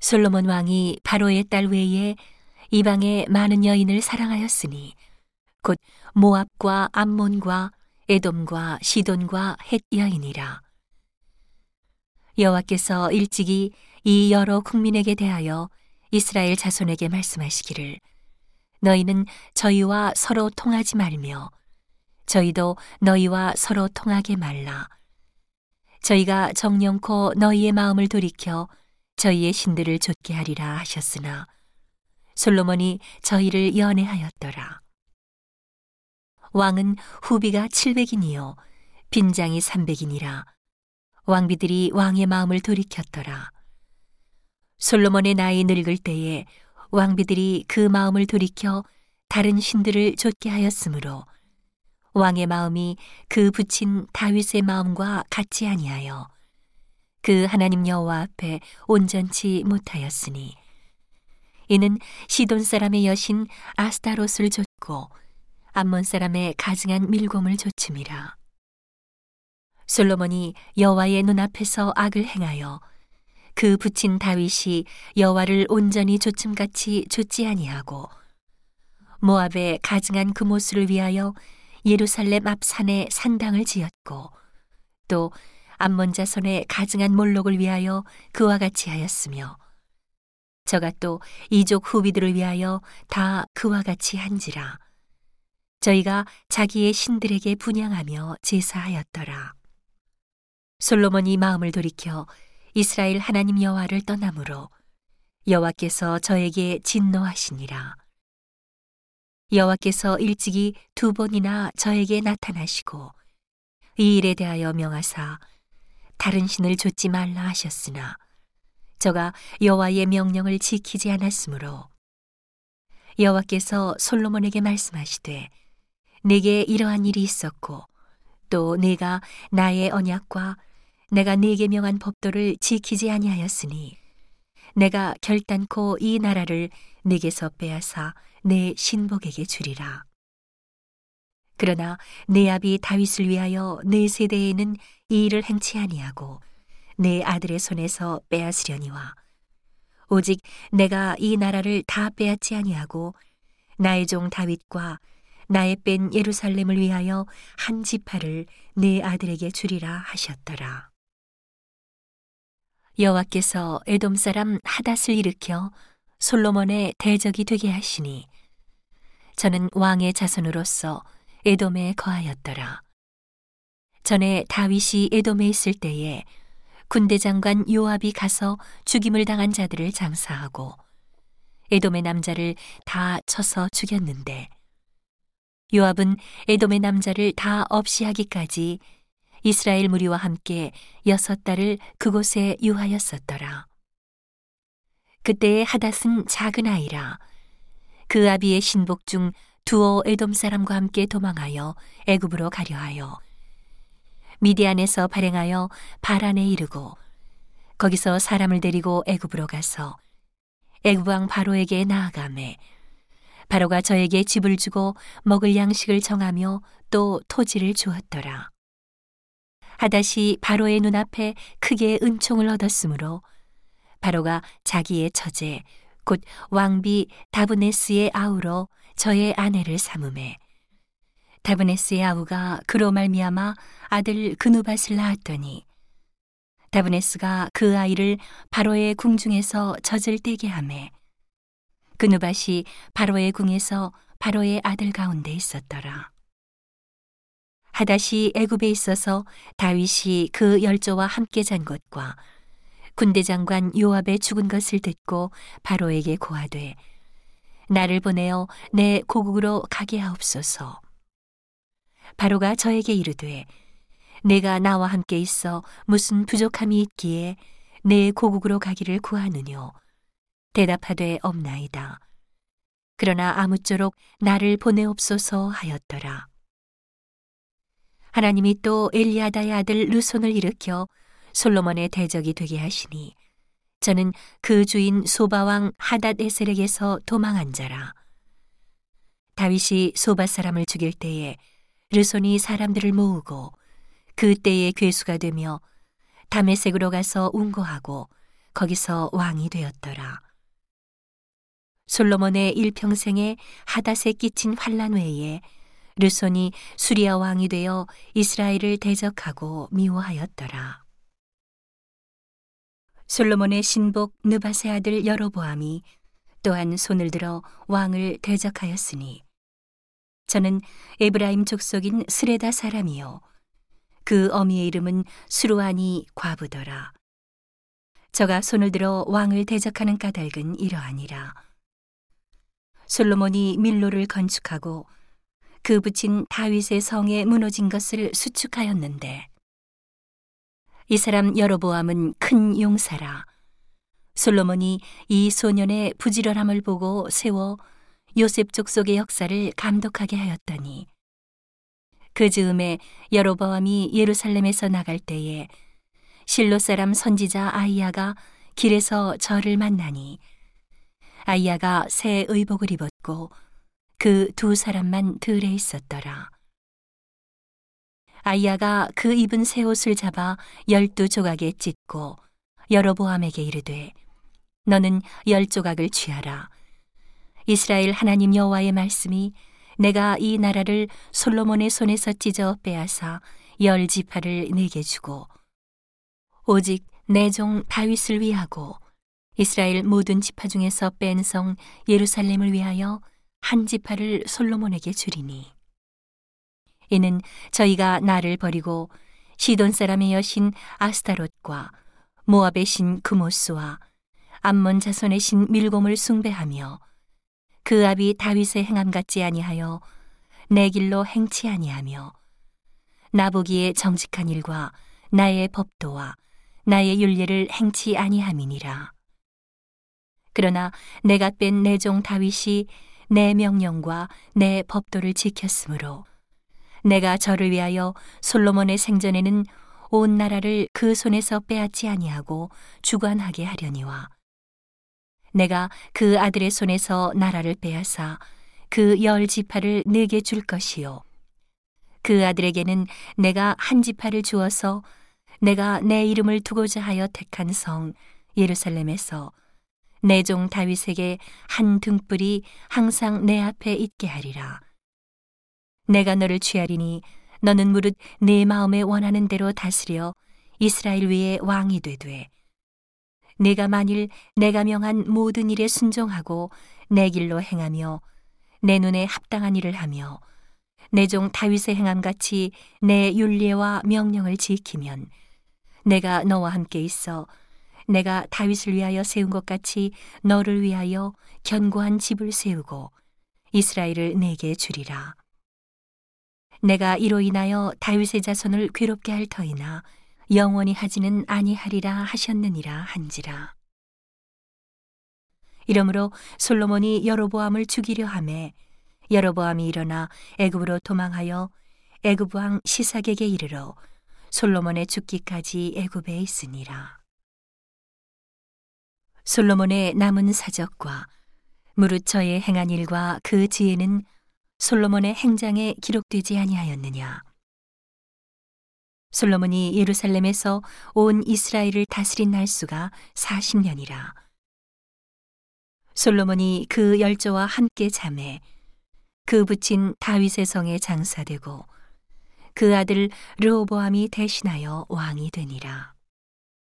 솔로몬 왕이 바로의 딸 외에 이방의 많은 여인을 사랑하였으니 곧 모압과 암몬과 에돔과 시돈과 헷 여인이라. 여호와께서 일찍이 이 여러 국민에게 대하여 이스라엘 자손에게 말씀하시기를 너희는 저희와 서로 통하지 말며 저희도 너희와 서로 통하게 말라. 저희가 정령코 너희의 마음을 돌이켜 저희의 신들을 좇게 하리라 하셨으나 솔로몬이 저희를 연애하였더라. 왕은 후비가 700인이요 빈장이 300인이라 왕비들이 왕의 마음을 돌이켰더라. 솔로몬의 나이 늙을 때에 왕비들이 그 마음을 돌이켜 다른 신들을 좇게 하였으므로 왕의 마음이 그 붙인 다윗의 마음과 같지 아니하여 그 하나님 여호와 앞에 온전치 못하였으니. 이는 시돈 사람의 여신 아스타롯을 좇고 암몬 사람의 가증한 밀곰을 좇음이라. 솔로몬이 여호와의 눈앞에서 악을 행하여 그 붙인 다윗이 여호와를 온전히 좇음같이 좇지 아니하고 모압의 가증한 그 모수를 위하여 예루살렘 앞 산에 산당을 지었고 또 암몬 자손의 가증한 몰록을 위하여 그와 같이 하였으며 저가 또 이족 후비들을 위하여 다 그와 같이 한지라. 저희가 자기의 신들에게 분양하며 제사하였더라. 솔로몬이 마음을 돌이켜 이스라엘 하나님 여호와를 떠나므로 여호와께서 저에게 진노하시니라. 여호와께서 일찍이 두 번이나 저에게 나타나시고 이 일에 대하여 명하사 다른 신을 좇지 말라 하셨으나 저가 여호와의 명령을 지키지 않았으므로 여호와께서 솔로몬에게 말씀하시되 내게 이러한 일이 있었고 또 내가 나의 언약과 내가 네게 명한 법도를 지키지 아니하였으니 내가 결단코 이 나라를 내게서 빼앗아 내 신복에게 주리라. 그러나 내 아비 다윗을 위하여 내 세대에는 이 일을 행치 아니하고 내 아들의 손에서 빼앗으려니와 오직 내가 이 나라를 다 빼앗지 아니하고 나의 종 다윗과 나의 뺀 예루살렘을 위하여 한 지파를 내 아들에게 주리라 하셨더라. 여호와께서 에돔 사람 하닷을 일으켜 솔로몬의 대적이 되게 하시니 저는 왕의 자손으로서 에돔에 거하였더라. 전에 다윗이 에돔에 있을 때에 군대 장관 요압이 가서 죽임을 당한 자들을 장사하고 에돔의 남자를 다 쳐서 죽였는데 요압은 에돔의 남자를 다 없이 하기까지 이스라엘 무리와 함께 여섯 달을 그곳에 유하였었더라. 그때의 하닷은 작은 아이라 그 아비의 신복 중 두어 에돔 사람과 함께 도망하여 애굽으로 가려 하여 미디안에서 발행하여 바란에 이르고 거기서 사람을 데리고 애굽으로 가서 애굽 왕 바로에게 나아가매 바로가 저에게 집을 주고 먹을 양식을 정하며 또 토지를 주었더라. 하닷이 바로의 눈앞에 크게 은총을 얻었으므로 바로가 자기의 처제 곧 왕비 다브네스의 아우로 저의 아내를 삼음해 다브네스의 아우가 그로 말미암아 아들 그누밭을 낳았더니 다브네스가 그 아이를 바로의 궁중에서 젖을 떼게 하매 그누밭이 바로의 궁에서 바로의 아들 가운데 있었더라. 하닷이 애굽에 있어서 다윗이 그 열조와 함께 잔 것과 군대 장관 요압의 죽은 것을 듣고 바로에게 고하되 나를 보내어 내 고국으로 가게 하옵소서. 바로가 저에게 이르되 내가 나와 함께 있어 무슨 부족함이 있기에 내 고국으로 가기를 구하느뇨. 대답하되 없나이다. 그러나 아무쪼록 나를 보내옵소서 하였더라. 하나님이 또 엘리아다의 아들 루손을 일으켜 솔로몬의 대적이 되게 하시니 저는 그 주인 소바왕 하닷 에셀에게서 도망한 자라. 다윗이 소바 사람을 죽일 때에 르손이 사람들을 모으고 그 때에 괴수가 되며 담에색으로 가서 운고하고 거기서 왕이 되었더라. 솔로몬의 일평생에 하닷에 끼친 환란 외에 르손이 수리아 왕이 되어 이스라엘을 대적하고 미워하였더라. 솔로몬의 신복 느바세 아들 여로보암이 또한 손을 들어 왕을 대적하였으니 저는 에브라임 족속인 스레다 사람이요 그 어미의 이름은 수루아니 과부더라. 저가 손을 들어 왕을 대적하는 까닭은 이러하니라. 솔로몬이 밀로를 건축하고 그 붙인 다윗의 성에 무너진 것을 수축하였는데 이 사람 여로보암은 큰 용사라. 솔로몬이 이 소년의 부지런함을 보고 세워 요셉 족속의 역사를 감독하게 하였더니 그 즈음에 여로보암이 예루살렘에서 나갈 때에 실로 사람 선지자 아이야가 길에서 저를 만나니 아이야가 새 의복을 입었고 그 두 사람만 들에 있었더라. 아이야가 그 입은 새 옷을 잡아 열두 조각에 찢고 여로보암에게 이르되 너는 열 조각을 취하라. 이스라엘 하나님 여호와의 말씀이 내가 이 나라를 솔로몬의 손에서 찢어 빼앗아 열 지파를 내게 주고 오직 내 종 다윗을 위하고 이스라엘 모든 지파 중에서 뺀 성 예루살렘을 위하여 한 지파를 솔로몬에게 주리니 이는 저희가 나를 버리고 시돈 사람의 여신 아스타롯과 모압의 신 그모스와 암몬 자손의 신 밀곰을 숭배하며 그 아비 다윗의 행함 같지 아니하여 내 길로 행치 아니하며 나보기에 정직한 일과 나의 법도와 나의 윤례를 행치 아니함이니라. 그러나 내가 뺀 내 종 다윗이 내 명령과 내 법도를 지켰으므로 내가 저를 위하여 솔로몬의 생전에는 온 나라를 그 손에서 빼앗지 아니하고 주관하게 하려니와 내가 그 아들의 손에서 나라를 빼앗아 그 열 지파를 내게 줄 것이요 그 아들에게는 내가 한 지파를 주어서 내가 내 이름을 두고자 하여 택한 성 예루살렘에서 내 종 다윗에게 한 등불이 항상 내 앞에 있게 하리라. 내가 너를 취하리니 너는 무릇 내 마음에 원하는 대로 다스려 이스라엘 위에 왕이 되되 내가 만일 내가 명한 모든 일에 순종하고 내 길로 행하며 내 눈에 합당한 일을 하며 내 종 다윗의 행함 같이 내 윤례와 명령을 지키면 내가 너와 함께 있어 내가 다윗을 위하여 세운 것 같이 너를 위하여 견고한 집을 세우고 이스라엘을 내게 주리라. 내가 이로 인하여 다윗의 자손을 괴롭게 할 터이나 영원히 하지는 아니하리라 하셨느니라 한지라. 이러므로 솔로몬이 여로보암을 죽이려 함에 여로보암이 일어나 애굽으로 도망하여 애굽 왕 시삭에게 이르러 솔로몬의 죽기까지 애굽에 있으니라. 솔로몬의 남은 사적과 무릇 저의 행한 일과 그 지혜는 솔로몬의 행장에 기록되지 아니하였느냐. 솔로몬이 예루살렘에서 온 이스라엘을 다스린 날수가 40년이라. 솔로몬이 그 열조와 함께 잠에 그 붙인 다윗의 성에 장사되고 그 아들 르호보암이 대신하여 왕이 되니라.